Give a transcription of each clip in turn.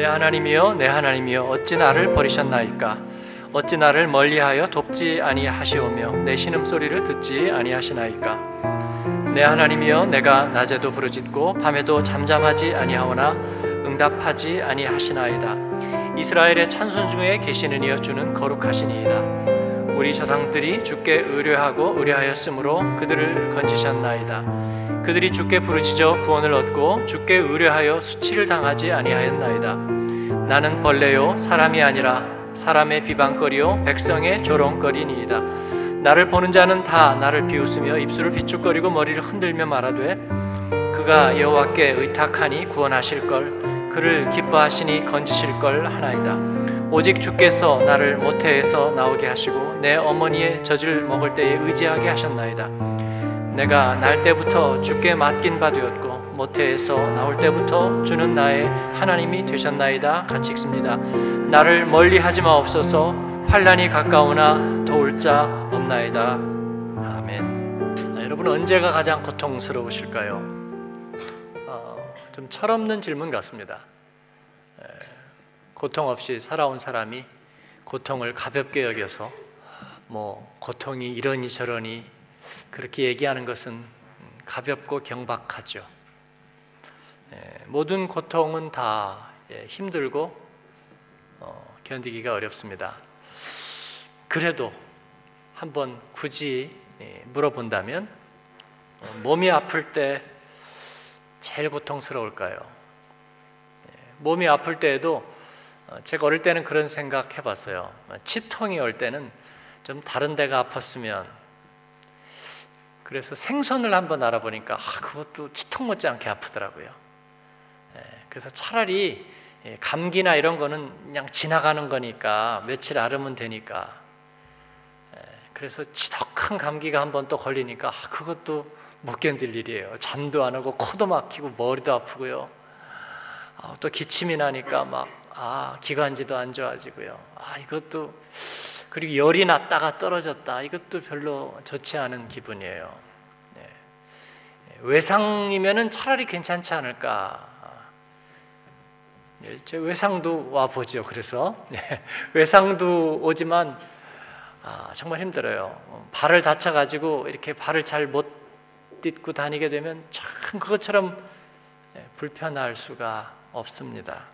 내 하나님이여 내 하나님이여 어찌 나를 버리셨나이까? 어찌 나를 멀리하여 돕지 아니하시오며 내 신음소리를 듣지 아니하시나이까? 내 하나님이여 내가 낮에도 부르짖고 밤에도 잠잠하지 아니하오나 응답하지 아니하시나이다. 이스라엘의 찬송 중에 계시는 이여 주는 거룩하시니이다. 우리 조상들이 주께 의뢰하고 의뢰하였으므로 그들을 건지셨나이다. 그들이 주께 부르짖어 구원을 얻고 주께 의뢰하여 수치를 당하지 아니하였나이다. 나는 벌레요 사람이 아니라 사람의 비방거리요 백성의 조롱거리니이다. 나를 보는 자는 다 나를 비웃으며 입술을 비축거리고 머리를 흔들며 말하되 그가 여호와께 의탁하니 구원하실 걸 그를 기뻐하시니 건지실 걸 하나이다. 오직 주께서 나를 모태에서 나오게 하시고 내 어머니의 젖을 먹을 때에 의지하게 하셨나이다. 내가 날 때부터 주께 맡긴 바 되었고 모태에서 나올 때부터 주는 나의 하나님이 되셨나이다. 같이 읽습니다. 나를 멀리 하지 마옵소서. 환란이 가까우나 도울 자 없나이다. 아멘. 아, 여러분 언제가 가장 고통스러우실까요? 어, 좀 철없는 질문 같습니다. 고통 없이 살아온 사람이 고통을 가볍게 여겨서 뭐 고통이 이러니 저러니 그렇게 얘기하는 것은 가볍고 경박하죠. 예, 모든 고통은 다 예, 힘들고 어, 견디기가 어렵습니다. 그래도 한번 굳이 예, 물어본다면 어, 몸이 아플 때 제일 고통스러울까요? 몸이 아플 때에도 어, 제가 어릴 때는 그런 생각 해봤어요. 치통이 올 때는 좀 다른 데가 아팠으면 그래서 생선을 한번 알아보니까 아, 그것도 치통 못지않게 아프더라고요. 예, 그래서 차라리 예, 감기나 이런 거는 그냥 지나가는 거니까 며칠 앓으면 되니까 예, 그래서 지독한 감기가 한번 또 걸리니까 아, 그것도 못 견딜 일이에요. 잠도 안 오고 코도 막히고 머리도 아프고요. 아, 또 기침이 나니까 막 아, 기관지도 안 좋아지고요. 아, 이것도 그리고 열이 났다가 떨어졌다. 이것도 별로 좋지 않은 기분이에요. 네. 외상이면은 차라리 괜찮지 않을까. 네, 제 외상도 와 보죠. 그래서 네. 외상도 오지만 아, 정말 힘들어요. 발을 다쳐 가지고 이렇게 발을 잘 못 딛고 다니게 되면 참 그것처럼 네, 불편할 수가 없습니다.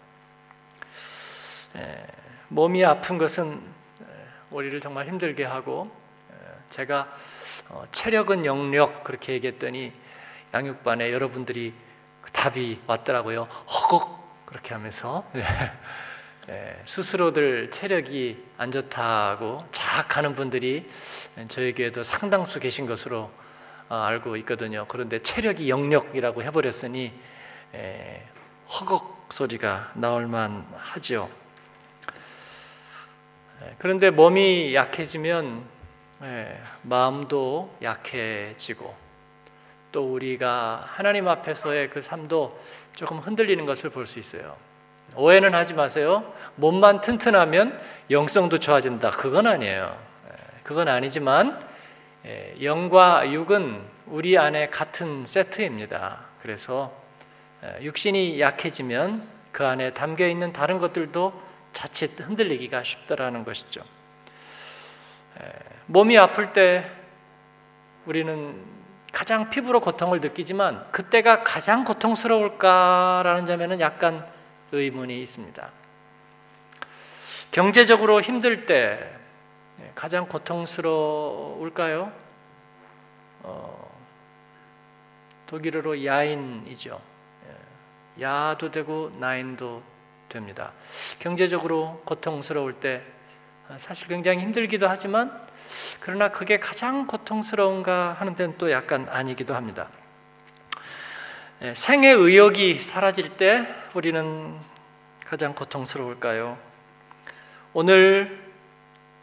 몸이 아픈 것은 우리를 정말 힘들게 하고 제가 어, 체력은 영력 그렇게 얘기했더니 양육반에 여러분들이 그 답이 왔더라고요. 허걱 그렇게 하면서 스스로들 체력이 안 좋다고 자학하는 분들이 저희 교회도 상당수 계신 것으로 어, 알고 있거든요. 그런데 체력이 영력이라고 해버렸으니 허걱 소리가 나올 만 하죠. 예, 그런데 몸이 약해지면 예, 마음도 약해지고 또 우리가 하나님 앞에서의 그 삶도 조금 흔들리는 것을 볼 수 있어요. 오해는 하지 마세요. 몸만 튼튼하면 영성도 좋아진다. 그건 아니에요. 예, 그건 아니지만 영과 육은 우리 안에 같은 세트입니다. 그래서 육신이 약해지면 그 안에 담겨 있는 다른 것들도 자칫 흔들리기가 쉽다라는 것이죠. 몸이 아플 때 우리는 가장 피부로 고통을 느끼지만 그때가 가장 고통스러울까라는 점에는 약간 의문이 있습니다. 경제적으로 힘들 때 가장 고통스러울까요? 어, 독일어로 야인이죠. 야도 되고 나인도 됩니다. 경제적으로 고통스러울 때 사실 굉장히 힘들기도 하지만 그러나 그게 가장 고통스러운가 하는 데는 또 약간 아니기도 합니다. 예, 생의 의욕이 사라질 때 우리는 가장 고통스러울까요? 오늘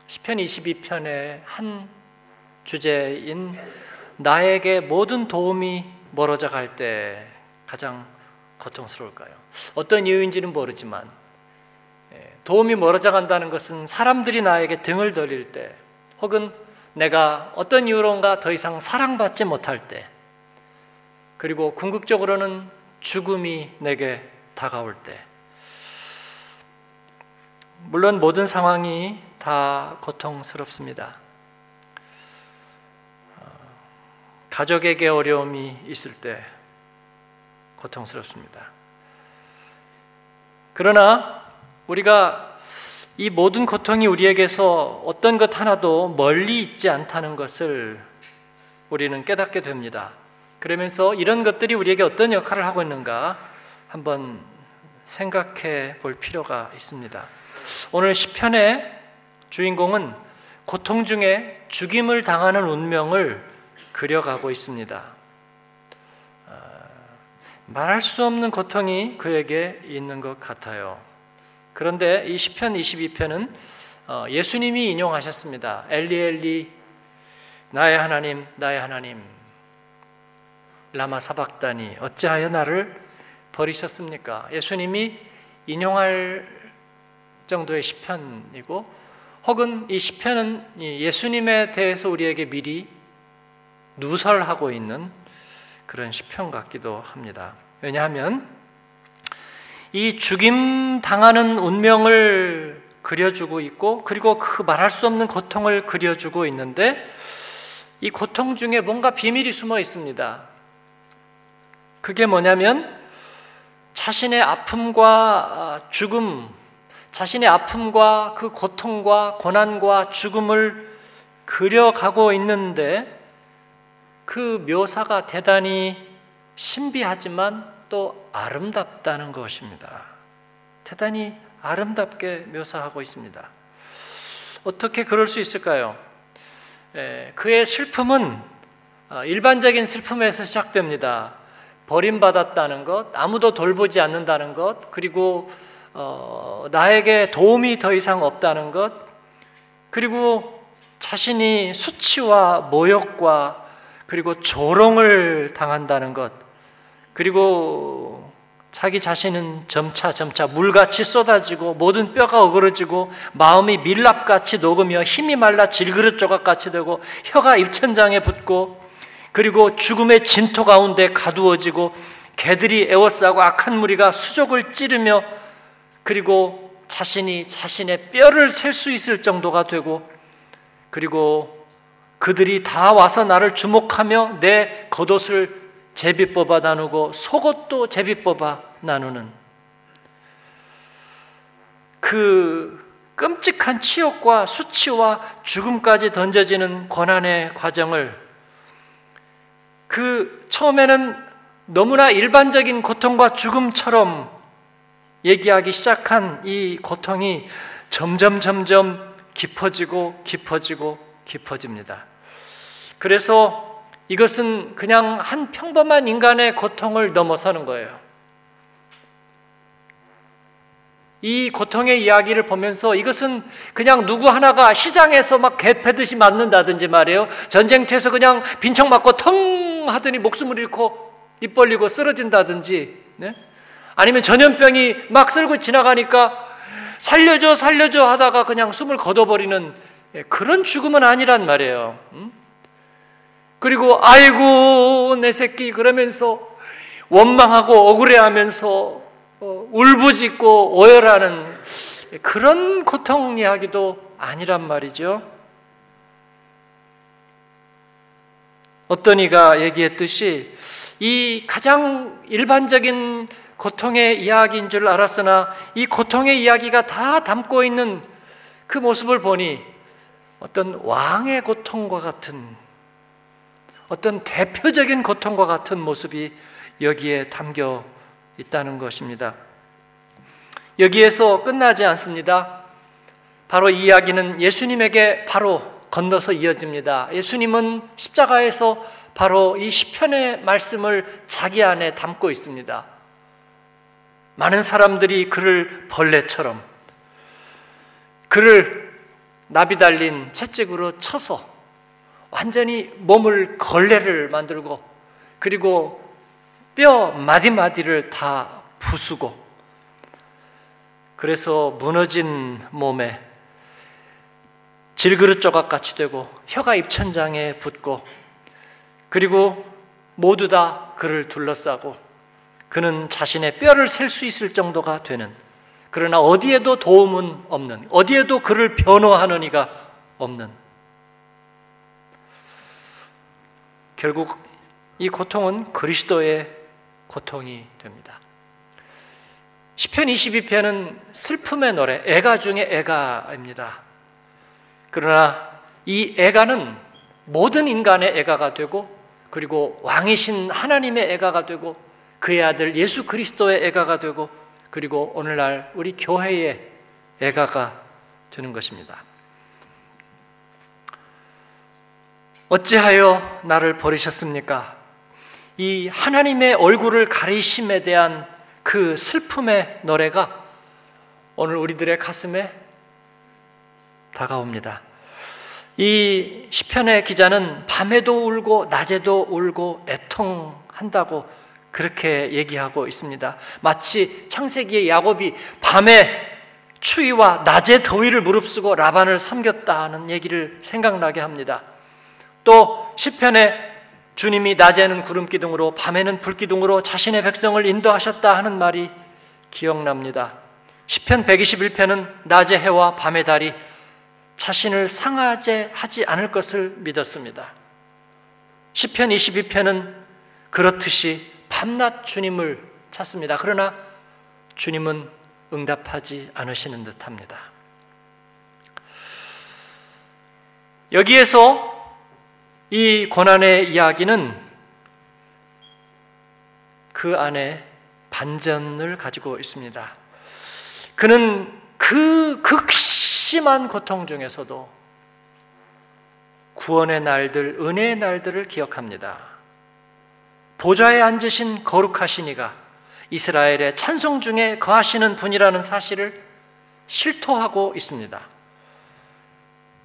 시편 22편의 한 주제인 나에게 모든 도움이 멀어져 갈 때 가장 고통스러울까요? 어떤 이유인지는 모르지만 예, 도움이 멀어져 간다는 것은 사람들이 나에게 등을 돌릴 때 혹은 내가 어떤 이유론가 더 이상 사랑받지 못할 때 그리고 궁극적으로는 죽음이 내게 다가올 때 물론 모든 상황이 다 고통스럽습니다. 어, 가족에게 어려움이 있을 때 고통스럽습니다. 그러나 우리가 이 모든 고통이 우리에게서 어떤 것 하나도 멀리 있지 않다는 것을 우리는 깨닫게 됩니다. 그러면서 이런 것들이 우리에게 어떤 역할을 하고 있는가 한번 생각해 볼 필요가 있습니다. 오늘 시편의 주인공은 고통 중에 죽임을 당하는 운명을 그려가고 있습니다. 아, 말할 수 없는 고통이 그에게 있는 것 같아요. 그런데 이 시편 22편은 어, 예수님이 인용하셨습니다. 엘리 엘리 나의 하나님 나의 하나님 라마 사박다니 어찌하여 나를 버리셨습니까? 예수님이 인용할 정도의 시편이고 혹은 이 시편은 예수님에 대해서 우리에게 미리 누설하고 있는 그런 시편 같기도 합니다. 왜냐하면 이 죽임 당하는 운명을 그려주고 있고 그리고 그 말할 수 없는 고통을 그려주고 있는데 이 고통 중에 뭔가 비밀이 숨어 있습니다. 그게 뭐냐면 자신의 아픔과 아, 죽음, 자신의 아픔과 그 고통과 고난과 죽음을 그려가고 있는데 그 묘사가 대단히 신비하지만 또 아름답다는 것입니다. 대단히 아름답게 묘사하고 있습니다. 어떻게 그럴 수 있을까요? 그의 슬픔은 어, 일반적인 슬픔에서 시작됩니다. 버림받았다는 것, 아무도 돌보지 않는다는 것, 그리고 어, 나에게 도움이 더 이상 없다는 것, 그리고 자신이 수치와 모욕과 그리고 조롱을 당한다는 것, 그리고 자기 자신은 점차 점차 물같이 쏟아지고 모든 뼈가 어그러지고 마음이 밀랍같이 녹으며 힘이 말라 질그릇 조각같이 되고 혀가 입천장에 붙고 그리고 죽음의 진토 가운데 가두어지고 개들이 애워싸고 악한 무리가 수족을 찌르며 그리고 자신이 자신의 뼈를 셀 수 있을 정도가 되고 그리고 그들이 다 와서 나를 주목하며 내 겉옷을 제비 뽑아 나누고 속옷도 제비 뽑아 나누는 그 끔찍한 치욕과 수치와 죽음까지 던져지는 고난의 과정을 그 처음에는 너무나 일반적인 고통과 죽음처럼 얘기하기 시작한 이 고통이 점점 점점 깊어지고 깊어지고 깊어집니다. 그래서 이것은 그냥 한 평범한 인간의 고통을 넘어서는 거예요. 이 고통의 이야기를 보면서 이것은 그냥 누구 하나가 시장에서 막 개패듯이 맞는다든지 말이에요. 전쟁터에서 그냥 빈총 맞고 텅 하더니 목숨을 잃고 입 벌리고 쓰러진다든지, 네? 아니면 전염병이 막 쓸고 지나가니까 살려줘, 살려줘 하다가 그냥 숨을 거둬버리는 예, 그런 죽음은 아니란 말이에요. 음? 그리고 아이고 내 새끼 그러면서 원망하고 억울해하면서 어, 울부짖고 오열하는 그런 고통 이야기도 아니란 말이죠. 어떤 이가 얘기했듯이 이 가장 일반적인 고통의 이야기인 줄 알았으나 이 고통의 이야기가 다 담고 있는 그 모습을 보니 어떤 왕의 고통과 같은 어떤 대표적인 고통과 같은 모습이 여기에 담겨 있다는 것입니다. 여기에서 끝나지 않습니다. 바로 이 이야기는 예수님에게 바로 건너서 이어집니다. 예수님은 십자가에서 바로 이 시편의 말씀을 자기 안에 담고 있습니다. 많은 사람들이 그를 벌레처럼 그를 나비 달린 채찍으로 쳐서 완전히 몸을 걸레를 만들고 그리고 뼈 마디마디를 다 부수고 그래서 무너진 몸에 질그릇 조각 같이 되고 혀가 입천장에 붙고 그리고 모두 다 그를 둘러싸고 그는 자신의 뼈를 셀 수 있을 정도가 되는 그러나 어디에도 도움은 없는, 어디에도 그를 변호하는 이가 없는. 결국 이 고통은 그리스도의 고통이 됩니다. 시편 22편은 슬픔의 노래, 애가 중에 애가입니다. 그러나 이 애가는 모든 인간의 애가가 되고 그리고 왕이신 하나님의 애가가 되고 그의 아들 예수 그리스도의 애가가 되고 그리고 오늘날 우리 교회의 애가가 되는 것입니다. 어찌하여 나를 버리셨습니까? 이 하나님의 얼굴을 가리심에 대한 그 슬픔의 노래가 오늘 우리들의 가슴에 다가옵니다. 이 시편의 기자는 밤에도 울고 낮에도 울고 애통한다고 그렇게 얘기하고 있습니다. 마치 창세기의 야곱이 밤에 추위와 낮에 더위를 무릅쓰고 라반을 섬겼다는 얘기를 생각나게 합니다. 또 시편에 주님이 낮에는 구름 기둥으로 밤에는 불 기둥으로 자신의 백성을 인도하셨다 하는 말이 기억납니다. 시편 121편은 낮의 해와 밤의 달이 자신을 상하게 하지 않을 것을 믿었습니다. 시편 22편은 그렇듯이 밤낮 주님을 찾습니다. 그러나 주님은 응답하지 않으시는 듯합니다. 여기에서 이 고난의 이야기는 그 안에 반전을 가지고 있습니다. 그는 그 극심한 고통 중에서도 구원의 날들, 은혜의 날들을 기억합니다. 보좌에 앉으신 거룩하신 이가 이스라엘의 찬송 중에 거하시는 분이라는 사실을 실토하고 있습니다.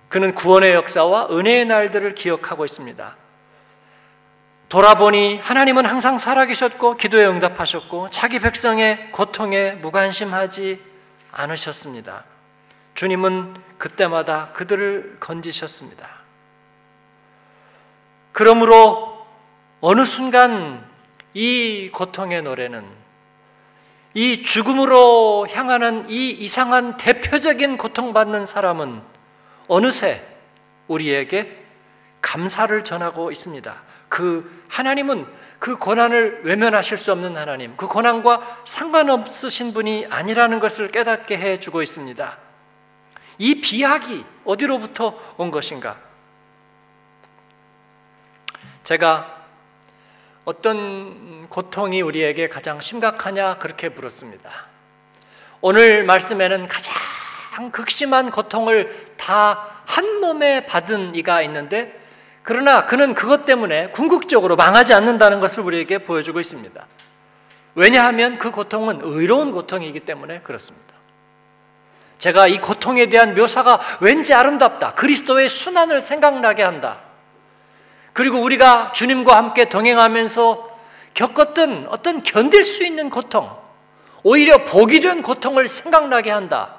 그는 구원의 역사와 은혜의 날들을 기억하고 있습니다. 돌아보니 하나님은 항상 살아계셨고 기도에 응답하셨고 자기 백성의 고통에 무관심하지 않으셨습니다. 주님은 그때마다 그들을 건지셨습니다. 그러므로 어느 순간 이 고통의 노래는 이 죽음으로 향하는 이 이상한 대표적인 고통받는 사람은 어느새 우리에게 감사를 전하고 있습니다. 그 하나님은 그 고난을 외면하실 수 없는 하나님, 그 고난과 상관없으신 분이 아니라는 것을 깨닫게 해 주고 있습니다. 이 비약이 어디로부터 온 것인가? 제가 어떤 고통이 우리에게 가장 심각하냐 그렇게 물었습니다. 오늘 말씀에는 가장 가장 극심한 고통을 다 한 몸에 받은 이가 있는데 그러나 그는 그것 때문에 궁극적으로 망하지 않는다는 것을 우리에게 보여주고 있습니다. 왜냐하면 그 고통은 의로운 고통이기 때문에 그렇습니다. 제가 이 고통에 대한 묘사가 왠지 아름답다. 그리스도의 순환을 생각나게 한다. 그리고 우리가 주님과 함께 동행하면서 겪었던 어떤 견딜 수 있는 고통, 오히려 복이 된 고통을 생각나게 한다.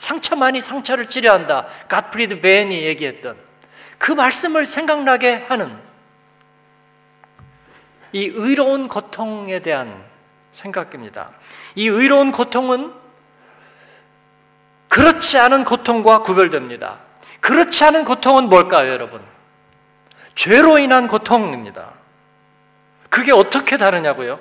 상처만이 상처를 치료한다. 갓프리드 벤이 얘기했던 그 말씀을 생각나게 하는 이 의로운 고통에 대한 생각입니다. 이 의로운 고통은 그렇지 않은 고통과 구별됩니다. 그렇지 않은 고통은 뭘까요, 여러분? 죄로 인한 고통입니다. 그게 어떻게 다르냐고요?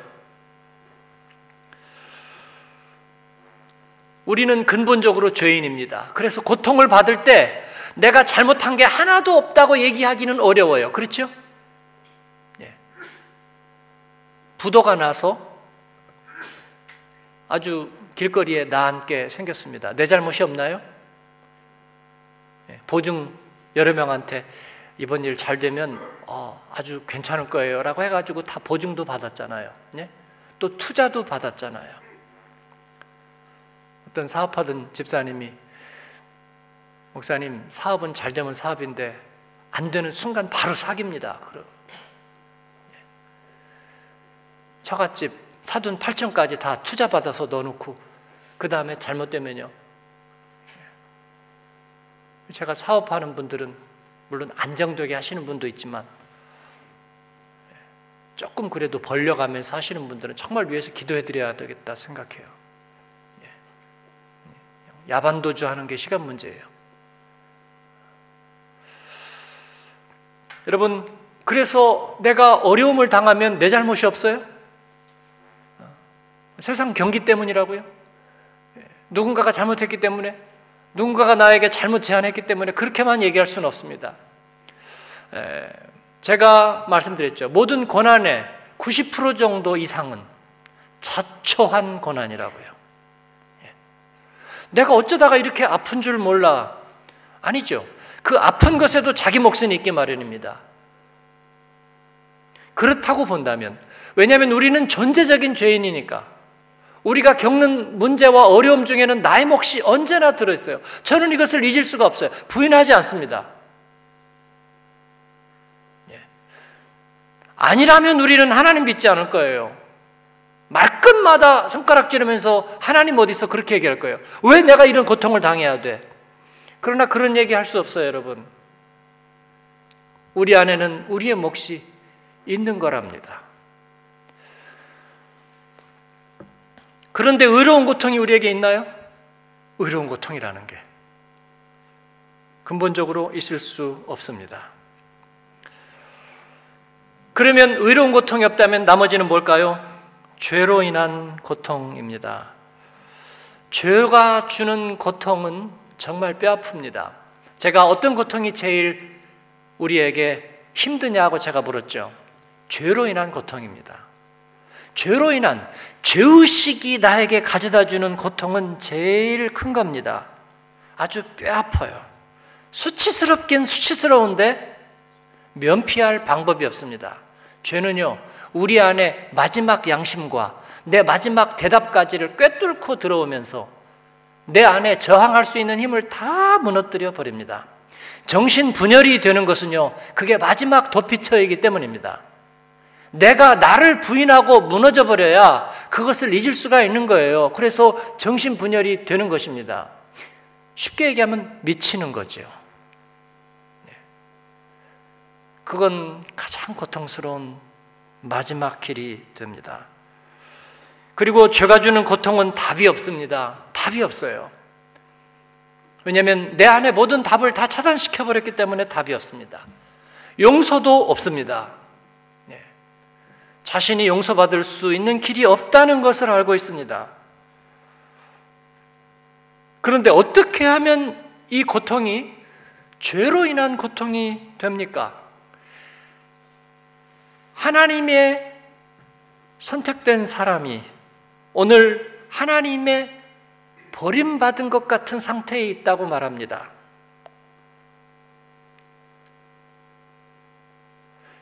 우리는 근본적으로 죄인입니다. 그래서 고통을 받을 때 내가 잘못한 게 하나도 없다고 얘기하기는 어려워요. 그렇죠? 예. 부도가 나서 아주 길거리에 나앉게 생겼습니다. 내 잘못이 없나요? 예. 보증 여러 명한테 이번 일 잘 되면 어, 아주 괜찮을 거예요 라고 해가지고 다 보증도 받았잖아요. 예? 또 투자도 받았잖아요. 어떤 사업하던 집사님이 목사님 사업은 잘 되면 사업인데 안 되는 순간 바로 사깁니다. 처갓집 사돈 8천까지 다 투자 받아서 넣어놓고 그 다음에 잘못되면요. 제가 사업하는 분들은 물론 안정되게 하시는 분도 있지만 조금 그래도 벌려가면서 하시는 분들은 정말 위해서 기도해 드려야 되겠다 생각해요. 야반도주 하는 게 시간 문제예요. 여러분, 그래서 내가 어려움을 당하면 내 잘못이 없어요? 세상 경기 때문이라고요? 누군가가 잘못했기 때문에, 누군가가 나에게 잘못 제안했기 때문에 그렇게만 얘기할 수는 없습니다. 제가 말씀드렸죠. 모든 고난의 90% 정도 이상은 자초한 고난이라고요. 예. 내가 어쩌다가 이렇게 아픈 줄 몰라. 아니죠. 그 아픈 것에도 자기 몫은 있기 마련입니다. 그렇다고 본다면, 왜냐하면 우리는 존재적인 죄인이니까, 우리가 겪는 문제와 어려움 중에는 나의 몫이 언제나 들어있어요. 저는 이것을 잊을 수가 없어요. 부인하지 않습니다. 예. 아니라면 우리는 하나님 믿지 않을 거예요. 말끝마다 손가락 찌르면서 하나님 어디 있어 그렇게 얘기할 거예요. 왜 내가 이런 고통을 당해야 돼? 그러나 그런 얘기 할 수 없어요, 여러분. 우리 안에는 우리의 몫이 있는 거랍니다. 그런데 의로운 고통이 우리에게 있나요? 의로운 고통이라는 게 근본적으로 있을 수 없습니다. 그러면 의로운 고통이 없다면 나머지는 뭘까요? 죄로 인한 고통입니다. 죄가 주는 고통은 정말 뼈 아픕니다. 제가 어떤 고통이 제일 우리에게 힘드냐고 제가 물었죠. 죄로 인한 고통입니다. 죄로 인한 죄의식이 나에게 가져다 주는 고통은 제일 큰 겁니다. 아주 뼈 아파요. 수치스럽긴 수치스러운데 면피할 방법이 없습니다. 죄는요, 우리 안에 마지막 양심과 내 마지막 대답까지를 꿰뚫고 들어오면서 내 안에 저항할 수 있는 힘을 다 무너뜨려 버립니다. 정신 분열이 되는 것은요, 그게 마지막 도피처이기 때문입니다. 내가 나를 부인하고 무너져 버려야 그것을 잊을 수가 있는 거예요. 그래서 정신 분열이 되는 것입니다. 쉽게 얘기하면 미치는 거죠. 네. 그건 가장 고통스러운 마지막 길이 됩니다. 그리고 죄가 주는 고통은 답이 없습니다. 답이 없어요. 왜냐하면 내 안에 모든 답을 다 차단시켜 버렸기 때문에 답이 없습니다. 용서도 없습니다. 네. 자신이 용서받을 수 있는 길이 없다는 것을 알고 있습니다. 그런데 어떻게 하면 이 고통이 죄로 인한 고통이 됩니까? 하나님의 선택된 사람이 오늘 하나님의 버림받은 것 같은 상태에 있다고 말합니다.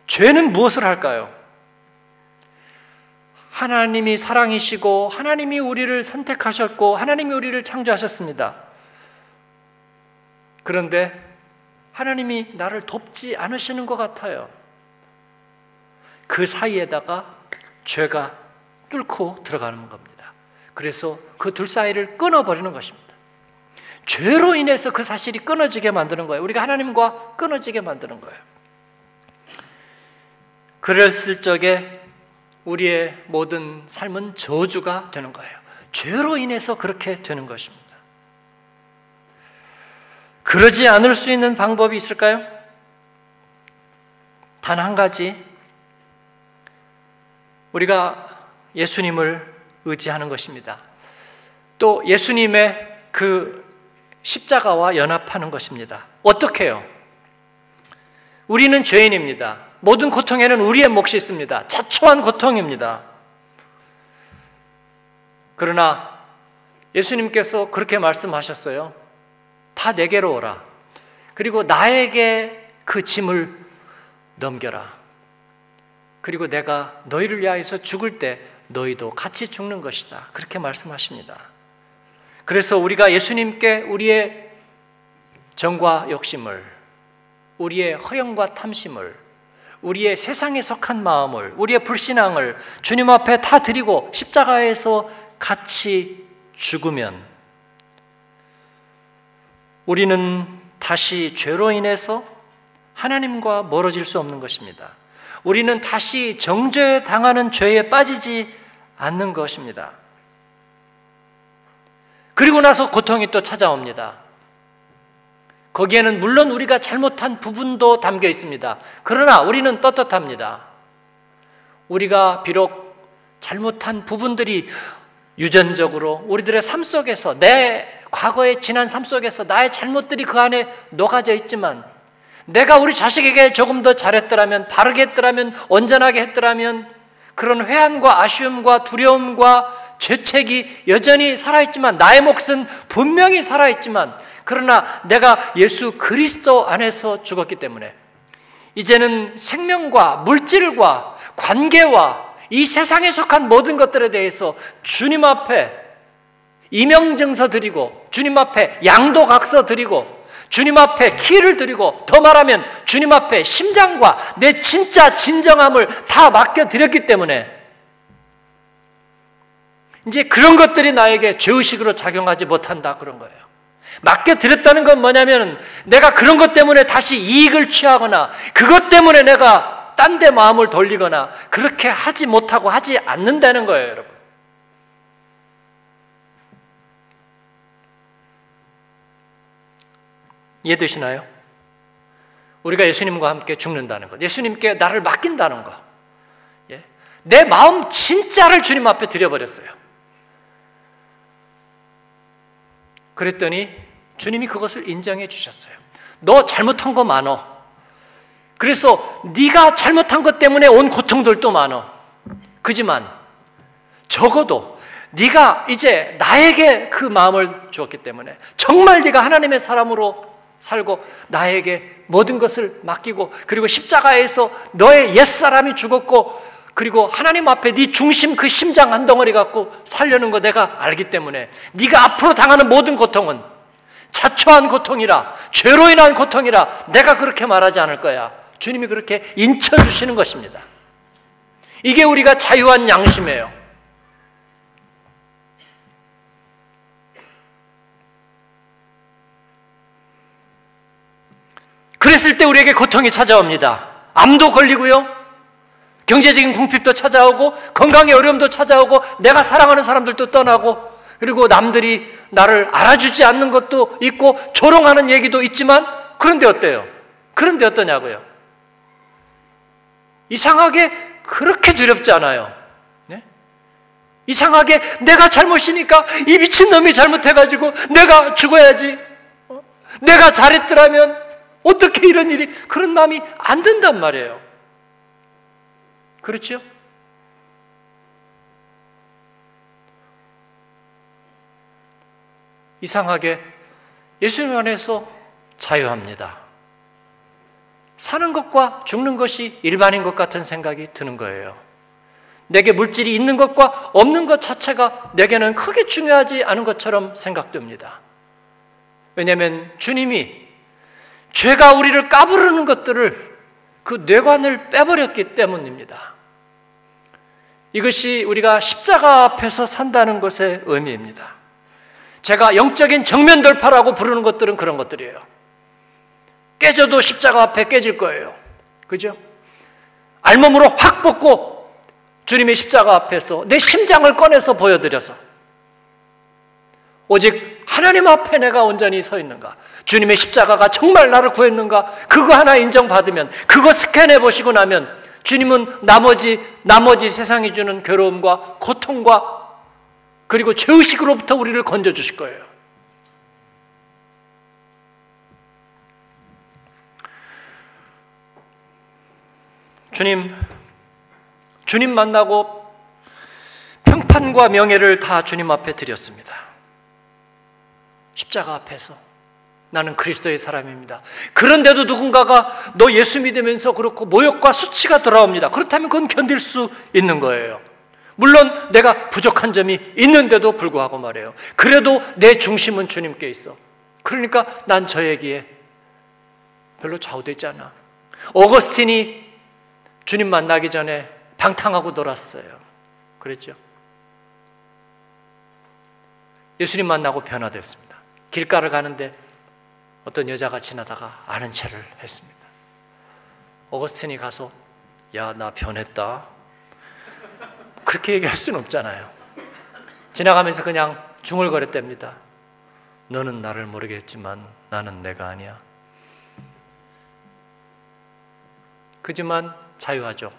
죄는 무엇을 할까요? 하나님이 사랑이시고 하나님이 우리를 선택하셨고 하나님이 우리를 창조하셨습니다. 그런데 하나님이 나를 돕지 않으시는 것 같아요. 그 사이에다가 죄가 뚫고 들어가는 겁니다. 그래서 그 둘 사이를 끊어버리는 것입니다. 죄로 인해서 그 사실이 끊어지게 만드는 거예요. 우리가 하나님과 끊어지게 만드는 거예요. 그랬을 적에 우리의 모든 삶은 저주가 되는 거예요. 죄로 인해서 그렇게 되는 것입니다. 그러지 않을 수 있는 방법이 있을까요? 단 한 가지 우리가 예수님을 의지하는 것입니다. 또 예수님의 그 십자가와 연합하는 것입니다. 어떻게 해요? 우리는 죄인입니다. 모든 고통에는 우리의 몫이 있습니다. 자초한 고통입니다. 그러나 예수님께서 그렇게 말씀하셨어요. 다 내게로 오라. 그리고 나에게 그 짐을 넘겨라. 그리고 내가 너희를 위하여서 죽을 때 너희도 같이 죽는 것이다. 그렇게 말씀하십니다. 그래서 우리가 예수님께 우리의 정과 욕심을, 우리의 허영과 탐심을, 우리의 세상에 속한 마음을, 우리의 불신앙을 주님 앞에 다 드리고 십자가에서 같이 죽으면 우리는 다시 죄로 인해서 하나님과 멀어질 수 없는 것입니다. 우리는 다시 정죄 당하는 죄에 빠지지 않는 것입니다. 그리고 나서 고통이 또 찾아옵니다. 거기에는 물론 우리가 잘못한 부분도 담겨 있습니다. 그러나 우리는 떳떳합니다. 우리가 비록 잘못한 부분들이 유전적으로 우리들의 삶 속에서 내 과거의 지난 삶 속에서 나의 잘못들이 그 안에 녹아져 있지만 내가 우리 자식에게 조금 더 잘했더라면 바르게 했더라면 온전하게 했더라면 그런 회한과 아쉬움과 두려움과 죄책이 여전히 살아있지만 나의 몫은 분명히 살아있지만 그러나 내가 예수 그리스도 안에서 죽었기 때문에 이제는 생명과 물질과 관계와 이 세상에 속한 모든 것들에 대해서 주님 앞에 이명증서 드리고 주님 앞에 양도각서 드리고 주님 앞에 키를 드리고 더 말하면 주님 앞에 심장과 내 진짜 진정함을 다 맡겨 드렸기 때문에 이제 그런 것들이 나에게 죄의식으로 작용하지 못한다 그런 거예요. 맡겨 드렸다는 건 뭐냐면 내가 그런 것 때문에 다시 이익을 취하거나 그것 때문에 내가 딴 데 마음을 돌리거나 그렇게 하지 못하고 하지 않는다는 거예요, 여러분. 이해되시나요? 우리가 예수님과 함께 죽는다는 것, 예수님께 나를 맡긴다는 것, 예? 내 마음 진짜를 주님 앞에 드려버렸어요. 그랬더니 주님이 그것을 인정해 주셨어요. 너 잘못한 거 많어. 그래서 네가 잘못한 것 때문에 온 고통들도 많어. 그지만 적어도 네가 이제 나에게 그 마음을 주었기 때문에 정말 네가 하나님의 사람으로 살고 나에게 모든 것을 맡기고 그리고 십자가에서 너의 옛사람이 죽었고 그리고 하나님 앞에 네 중심 그 심장 한 덩어리 갖고 살려는 거 내가 알기 때문에 네가 앞으로 당하는 모든 고통은 자초한 고통이라 죄로 인한 고통이라 내가 그렇게 말하지 않을 거야. 주님이 그렇게 인쳐 주시는 것입니다. 이게 우리가 자유한 양심이에요. 그랬을 때 우리에게 고통이 찾아옵니다. 암도 걸리고요. 경제적인 궁핍도 찾아오고 건강의 어려움도 찾아오고 내가 사랑하는 사람들도 떠나고 그리고 남들이 나를 알아주지 않는 것도 있고 조롱하는 얘기도 있지만 그런데 어때요? 그런데 어떠냐고요? 이상하게 그렇게 두렵지 않아요. 네? 이상하게 내가 잘못이니까 이 미친놈이 잘못해가지고 내가 죽어야지. 어? 내가 잘했더라면 어떻게 이런 일이 그런 마음이 안 든단 말이에요. 그렇죠? 이상하게 예수님 안에서 자유합니다. 사는 것과 죽는 것이 일반인 것 같은 생각이 드는 거예요. 내게 물질이 있는 것과 없는 것 자체가 내게는 크게 중요하지 않은 것처럼 생각됩니다. 왜냐하면 주님이 죄가 우리를 까부르는 것들을 그 뇌관을 빼버렸기 때문입니다. 이것이 우리가 십자가 앞에서 산다는 것의 의미입니다. 제가 영적인 정면 돌파라고 부르는 것들은 그런 것들이에요. 깨져도 십자가 앞에 깨질 거예요. 그죠? 알몸으로 확 벗고 주님의 십자가 앞에서 내 심장을 꺼내서 보여드려서 오직 하나님 앞에 내가 온전히 서 있는가? 주님의 십자가가 정말 나를 구했는가? 그거 하나 인정받으면, 그거 스캔해 보시고 나면 주님은 나머지, 나머지 세상이 주는 괴로움과 고통과 그리고 죄의식으로부터 우리를 건져주실 거예요. 주님, 주님 만나고 평판과 명예를 다 주님 앞에 드렸습니다. 십자가 앞에서. 나는 그리스도의 사람입니다. 그런데도 누군가가 너 예수 믿으면서 그렇고 모욕과 수치가 돌아옵니다. 그렇다면 그건 견딜 수 있는 거예요. 물론 내가 부족한 점이 있는데도 불구하고 말해요. 그래도 내 중심은 주님께 있어. 그러니까 난 저에게 별로 좌우되지 않아. 오거스틴이 주님 만나기 전에 방탕하고 놀았어요. 그랬죠? 예수님 만나고 변화됐습니다. 길가를 가는데 어떤 여자가 지나다가 아는 체를 했습니다. 오거스틴이 가서 야, 나 변했다. 그렇게 얘기할 수는 없잖아요. 지나가면서 그냥 중얼거렸답니다. 너는 나를 모르겠지만 나는 내가 아니야. 그지만 자유하죠.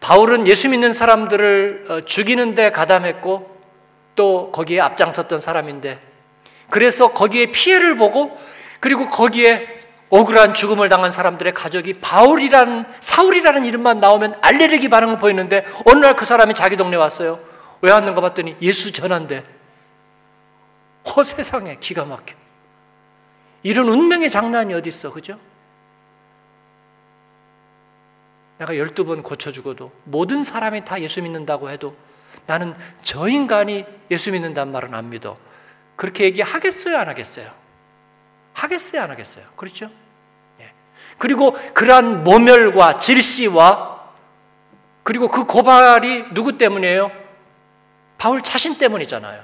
바울은 예수 믿는 사람들을 어, 죽이는데 가담했고 또 거기에 앞장섰던 사람인데 그래서 거기에 피해를 보고 그리고 거기에 억울한 죽음을 당한 사람들의 가족이 바울이란 사울이라는 이름만 나오면 알레르기 반응을 보이는데 어느 날 그 사람이 자기 동네 왔어요. 왜 왔는가 봤더니 예수 전한대. 허 세상에 기가 막혀. 이런 운명의 장난이 어디 있어, 그죠? 내가 열두 번 고쳐 죽어도 모든 사람이 다 예수 믿는다고 해도 나는 저 인간이 예수 믿는단 말은 안 믿어. 그렇게 얘기하겠어요, 안 하겠어요? 하겠어요, 안 하겠어요? 그렇죠? 예. 그리고 그러한 모멸과 질시와 그리고 그 고발이 누구 때문이에요? 바울 자신 때문이잖아요.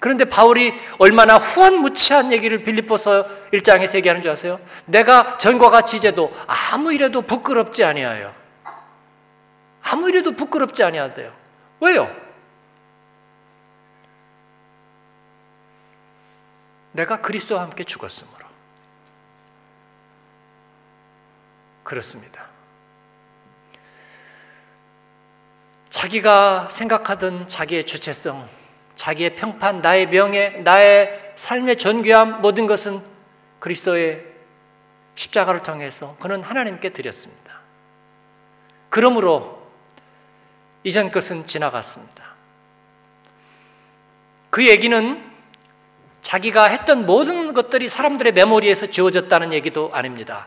그런데 바울이 얼마나 후한무치한 얘기를 빌립보서 1장에서 얘기하는 줄 아세요? 내가 전과 같이 이제도 아무 일에도 부끄럽지 아니하여. 아무 일에도 부끄럽지 아니하대요. 왜요? 내가 그리스도와 함께 죽었으므로. 그렇습니다. 자기가 생각하던 자기의 주체성, 자기의 평판, 나의 명예, 나의 삶의 존귀함 모든 것은 그리스도의 십자가를 통해서 그는 하나님께 드렸습니다. 그러므로 이전 것은 지나갔습니다. 그 얘기는 자기가 했던 모든 것들이 사람들의 메모리에서 지워졌다는 얘기도 아닙니다.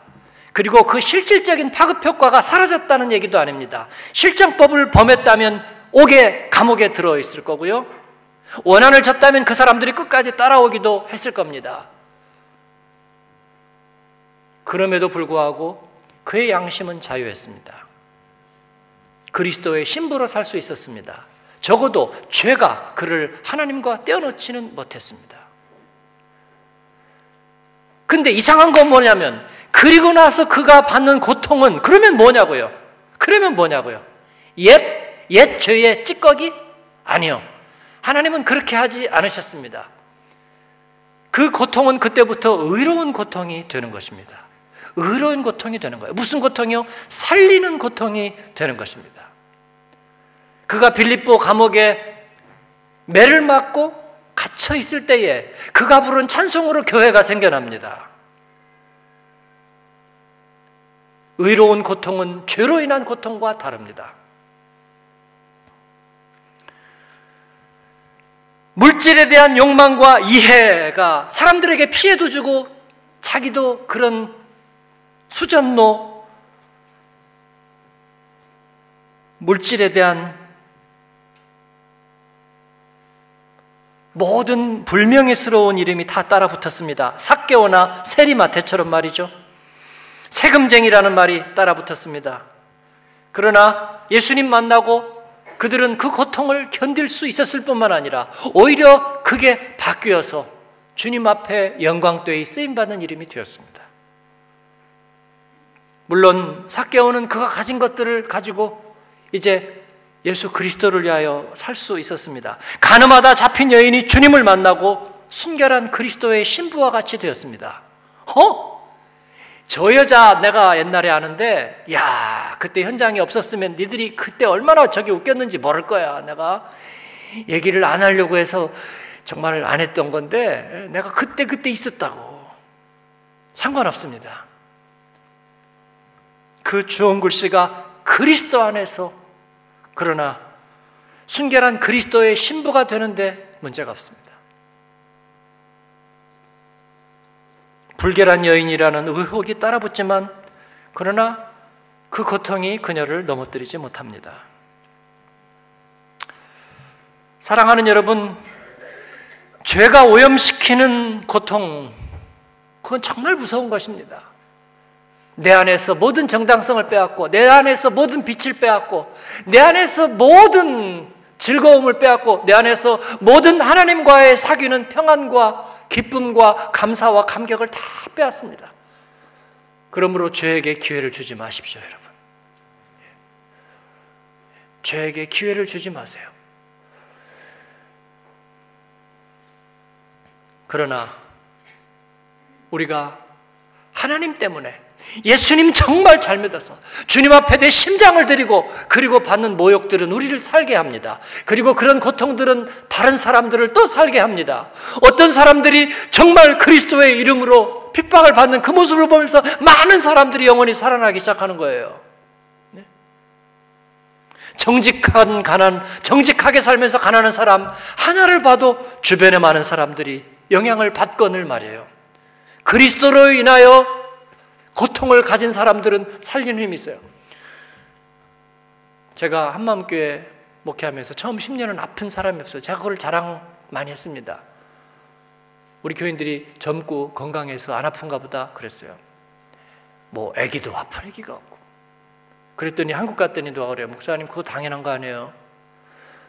그리고 그 실질적인 파급 효과가 사라졌다는 얘기도 아닙니다. 실정법을 범했다면 옥에 감옥에 들어 있을 거고요. 원한을 졌다면 그 사람들이 끝까지 따라오기도 했을 겁니다. 그럼에도 불구하고 그의 양심은 자유했습니다. 그리스도의 신부로 살 수 있었습니다. 적어도 죄가 그를 하나님과 떼어놓지는 못했습니다. 근데 이상한 건 뭐냐면 그리고 나서 그가 받는 고통은 그러면 뭐냐고요? 그러면 뭐냐고요? 옛, 옛 죄의 찌꺼기? 아니요. 하나님은 그렇게 하지 않으셨습니다. 그 고통은 그때부터 의로운 고통이 되는 것입니다. 의로운 고통이 되는 거예요. 무슨 고통이요? 살리는 고통이 되는 것입니다. 그가 빌립보 감옥에 매를 맞고 갇혀 있을 때에 그가 부른 찬송으로 교회가 생겨납니다. 의로운 고통은 죄로 인한 고통과 다릅니다. 물질에 대한 욕망과 이해가 사람들에게 피해도 주고 자기도 그런 수전노 물질에 대한 모든 불명예스러운 이름이 다 따라 붙었습니다. 사개오나 세리마태처럼 말이죠. 세금쟁이라는 말이 따라 붙었습니다. 그러나 예수님 만나고 그들은 그 고통을 견딜 수 있었을 뿐만 아니라 오히려 그게 바뀌어서 주님 앞에 영광되이 쓰임받는 이름이 되었습니다. 물론 사개오는 그가 가진 것들을 가지고 이제 예수 그리스도를 위하여 살 수 있었습니다. 가늠하다 잡힌 여인이 주님을 만나고 순결한 그리스도의 신부와 같이 되었습니다. 어? 저 여자 내가 옛날에 아는데, 야, 그때 현장에 없었으면 니들이 그때 얼마나 저기 웃겼는지 모를 거야. 내가 얘기를 안 하려고 해서 정말 안 했던 건데, 내가 그때 그때 있었다고. 상관없습니다. 그 주원 글씨가 그리스도 안에서 그러나 순결한 그리스도의 신부가 되는데 문제가 없습니다. 불결한 여인이라는 의혹이 따라붙지만 그러나 그 고통이 그녀를 넘어뜨리지 못합니다. 사랑하는 여러분, 죄가 오염시키는 고통, 그건 정말 무서운 것입니다. 내 안에서 모든 정당성을 빼앗고, 내 안에서 모든 빛을 빼앗고, 내 안에서 모든 즐거움을 빼앗고, 내 안에서 모든 하나님과의 사귀는 평안과 기쁨과 감사와 감격을 다 빼앗습니다. 그러므로 죄에게 기회를 주지 마십시오, 여러분. 죄에게 기회를 주지 마세요. 그러나 우리가 하나님 때문에 예수님 정말 잘 믿어서 주님 앞에 내 심장을 드리고 그리고 받는 모욕들은 우리를 살게 합니다. 그리고 그런 고통들은 다른 사람들을 또 살게 합니다. 어떤 사람들이 정말 그리스도의 이름으로 핍박을 받는 그 모습을 보면서 많은 사람들이 영원히 살아나기 시작하는 거예요. 네? 정직한 가난, 정직하게 살면서 가난한 사람 하나를 봐도 주변에 많은 사람들이 영향을 받건을 말이에요. 그리스도로 인하여 고통을 가진 사람들은 살리는 힘이 있어요. 제가 한마음교회 목회하면서 처음 10년은 아픈 사람이 없어요. 제가 그걸 자랑 많이 했습니다. 우리 교인들이 젊고 건강해서 안 아픈가 보다 그랬어요. 뭐 아기도 아픈 아기가 없고. 그랬더니 한국 갔더니 누가 그래요. 목사님 그거 당연한 거 아니에요.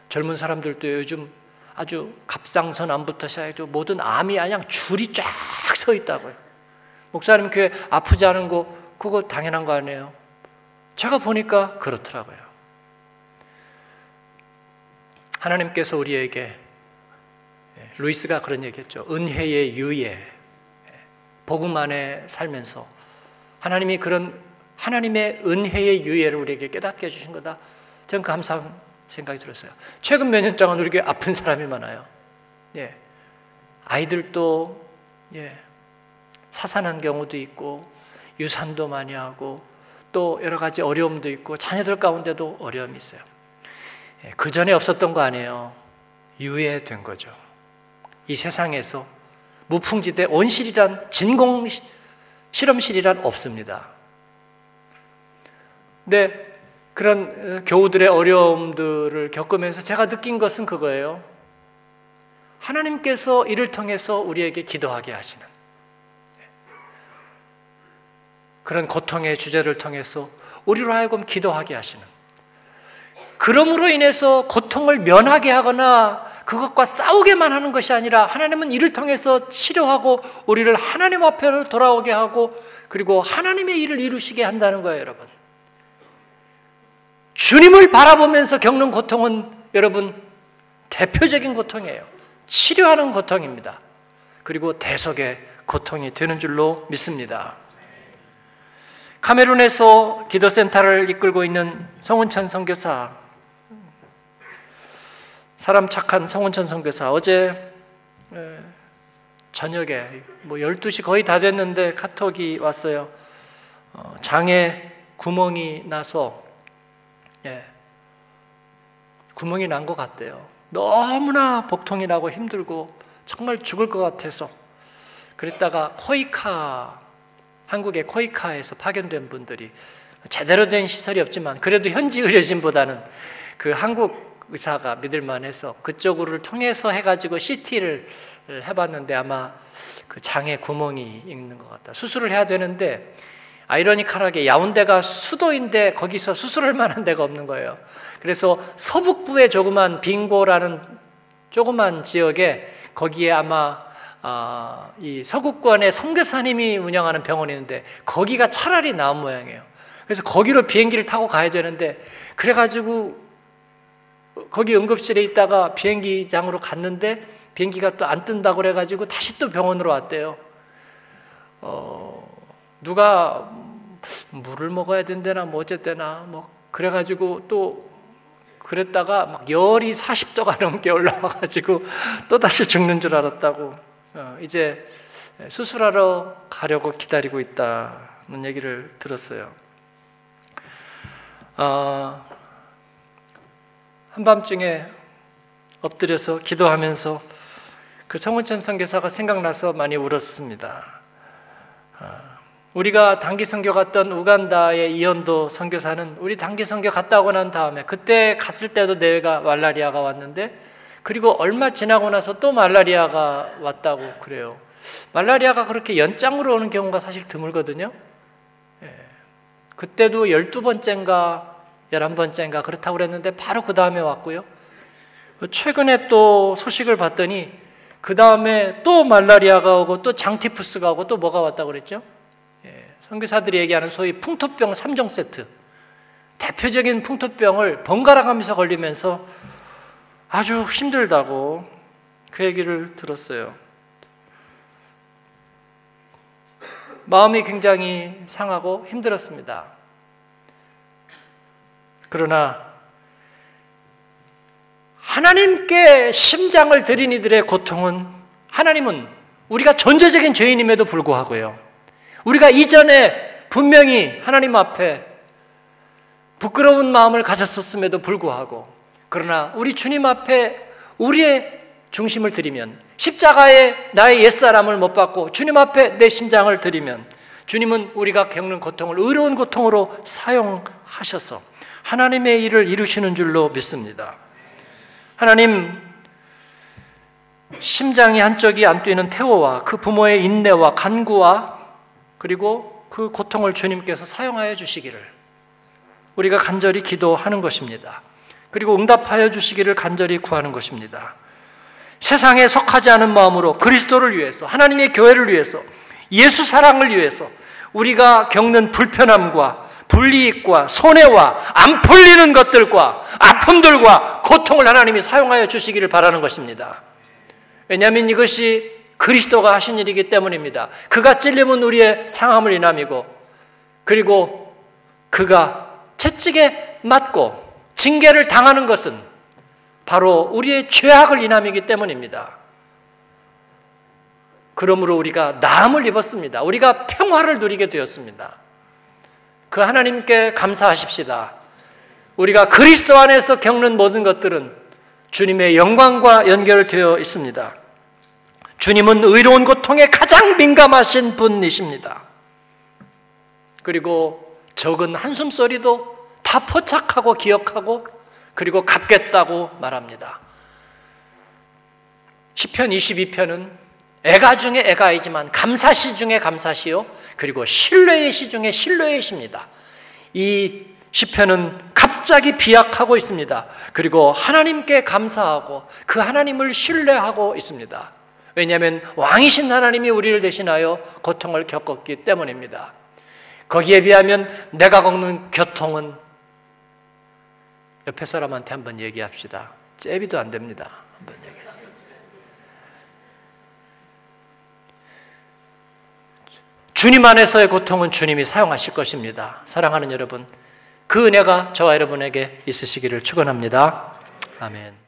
젊은 사람들도 요즘 아주 갑상선 암부터 시작해서 모든 암이 그냥 줄이 쫙 서 있다고요. 목사님 교회 아프지 않은 거 그거 당연한 거 아니에요? 제가 보니까 그렇더라고요. 하나님께서 우리에게 예, 루이스가 그런 얘기했죠. 은혜의 유예, 예, 복음 안에 살면서 하나님이 그런 하나님의 은혜의 유예를 우리에게 깨닫게 해주신 거다. 저는 감사한 생각이 들었어요. 최근 몇 년 동안 우리에게 아픈 사람이 많아요. 예. 아이들도 예. 사산한 경우도 있고 유산도 많이 하고 또 여러 가지 어려움도 있고 자녀들 가운데도 어려움이 있어요. 예, 그 전에 없었던 거 아니에요. 유예된 거죠. 이 세상에서 무풍지대 온실이란 진공 실험실이란 없습니다. 근데 그런 어, 교우들의 어려움들을 겪으면서 제가 느낀 것은 그거예요. 하나님께서 이를 통해서 우리에게 기도하게 하시는 그런 고통의 주제를 통해서 우리로 하여금 기도하게 하시는 그러므로 인해서 고통을 면하게 하거나 그것과 싸우게만 하는 것이 아니라 하나님은 이를 통해서 치료하고 우리를 하나님 앞에로 돌아오게 하고 그리고 하나님의 일을 이루시게 한다는 거예요, 여러분. 주님을 바라보면서 겪는 고통은 여러분 대표적인 고통이에요. 치료하는 고통입니다. 그리고 대속의 고통이 되는 줄로 믿습니다. 카메룬에서 기도센터를 이끌고 있는 성은찬 선교사 사람 착한 성은찬 선교사 어제 저녁에 뭐 12시 거의 다 됐는데 카톡이 왔어요. 어, 장에 구멍이 나서 예, 구멍이 난 것 같대요. 너무나 복통이 나고 힘들고 정말 죽을 것 같아서 그랬다가 코이카 한국의 코이카에서 파견된 분들이 제대로 된 시설이 없지만 그래도 현지 의료진보다는 그 한국 의사가 믿을 만해서 그쪽을 통해서 해가지고 CT를 해봤는데 아마 그 장에 구멍이 있는 것 같다. 수술을 해야 되는데 아이러니컬하게 야운데가 수도인데 거기서 수술할 만한 데가 없는 거예요. 그래서 서북부의 조그만 빙고라는 조그만 지역에 거기에 아마 아, 이 서구권의 선교사님이 운영하는 병원이 있는데 거기가 차라리 나은 모양이에요. 그래서 거기로 비행기를 타고 가야 되는데 그래가지고 거기 응급실에 있다가 비행기장으로 갔는데 비행기가 또 안 뜬다고 그래가지고 다시 또 병원으로 왔대요. 어, 누가 물을 먹어야 된대나 뭐 어쨌대나 뭐 그래가지고 또 그랬다가 막 열이 40도가 넘게 올라와가지고 또 다시 죽는 줄 알았다고 어, 이제 수술하러 가려고 기다리고 있다는 얘기를 들었어요. 어, 한밤중에 엎드려서 기도하면서 그 정은천 선교사가 생각나서 많이 울었습니다. 어, 우리가 단기 선교 갔던 우간다의 이현도 선교사는 우리 단기 선교 갔다 오고 난 다음에 그때 갔을 때도 뇌가 말라리아가 왔는데 그리고 얼마 지나고 나서 또 말라리아가 왔다고 그래요. 말라리아가 그렇게 연장으로 오는 경우가 사실 드물거든요. 예. 그때도 12번째인가 11번째인가 그렇다고 그랬는데 바로 그 다음에 왔고요. 최근에 또 소식을 봤더니 그 다음에 또 말라리아가 오고 또 장티푸스가 오고 또 뭐가 왔다고 그랬죠? 예. 선교사들이 얘기하는 소위 풍토병 3종 세트. 대표적인 풍토병을 번갈아 가면서 걸리면서 아주 힘들다고 그 얘기를 들었어요. 마음이 굉장히 상하고 힘들었습니다. 그러나 하나님께 심장을 들인 이들의 고통은 하나님은 우리가 전제적인 죄인임에도 불구하고요. 우리가 이전에 분명히 하나님 앞에 부끄러운 마음을 가졌었음에도 불구하고 그러나 우리 주님 앞에 우리의 중심을 드리면 십자가에 나의 옛사람을 못 받고 주님 앞에 내 심장을 드리면 주님은 우리가 겪는 고통을 의로운 고통으로 사용하셔서 하나님의 일을 이루시는 줄로 믿습니다. 하나님 심장이 한쪽이 안 뛰는 태호와 그 부모의 인내와 간구와 그리고 그 고통을 주님께서 사용하여 주시기를 우리가 간절히 기도하는 것입니다. 그리고 응답하여 주시기를 간절히 구하는 것입니다. 세상에 속하지 않은 마음으로 그리스도를 위해서 하나님의 교회를 위해서 예수 사랑을 위해서 우리가 겪는 불편함과 불이익과 손해와 안 풀리는 것들과 아픔들과 고통을 하나님이 사용하여 주시기를 바라는 것입니다. 왜냐하면 이것이 그리스도가 하신 일이기 때문입니다. 그가 찔림은 우리의 상함을 인함이고 그리고 그가 채찍에 맞고 징계를 당하는 것은 바로 우리의 죄악을 인함이기 때문입니다. 그러므로 우리가 나음을 입었습니다. 우리가 평화를 누리게 되었습니다. 그 하나님께 감사하십시다. 우리가 그리스도 안에서 겪는 모든 것들은 주님의 영광과 연결되어 있습니다. 주님은 의로운 고통에 가장 민감하신 분이십니다. 그리고 적은 한숨소리도 다 포착하고 기억하고 그리고 갚겠다고 말합니다. 시편 22편은 애가 중에 애가이지만 감사시 중에 감사시요 그리고 신뢰의 시 중에 신뢰의 시입니다. 이 시편은 갑자기 비약하고 있습니다. 그리고 하나님께 감사하고 그 하나님을 신뢰하고 있습니다. 왜냐하면 왕이신 하나님이 우리를 대신하여 고통을 겪었기 때문입니다. 거기에 비하면 내가 겪는 고통은 옆에 사람한테 한번 얘기합시다. 잽이도 안 됩니다. 한번 얘기. 주님 안에서의 고통은 주님이 사용하실 것입니다. 사랑하는 여러분, 그 은혜가 저와 여러분에게 있으시기를 축원합니다. 아멘.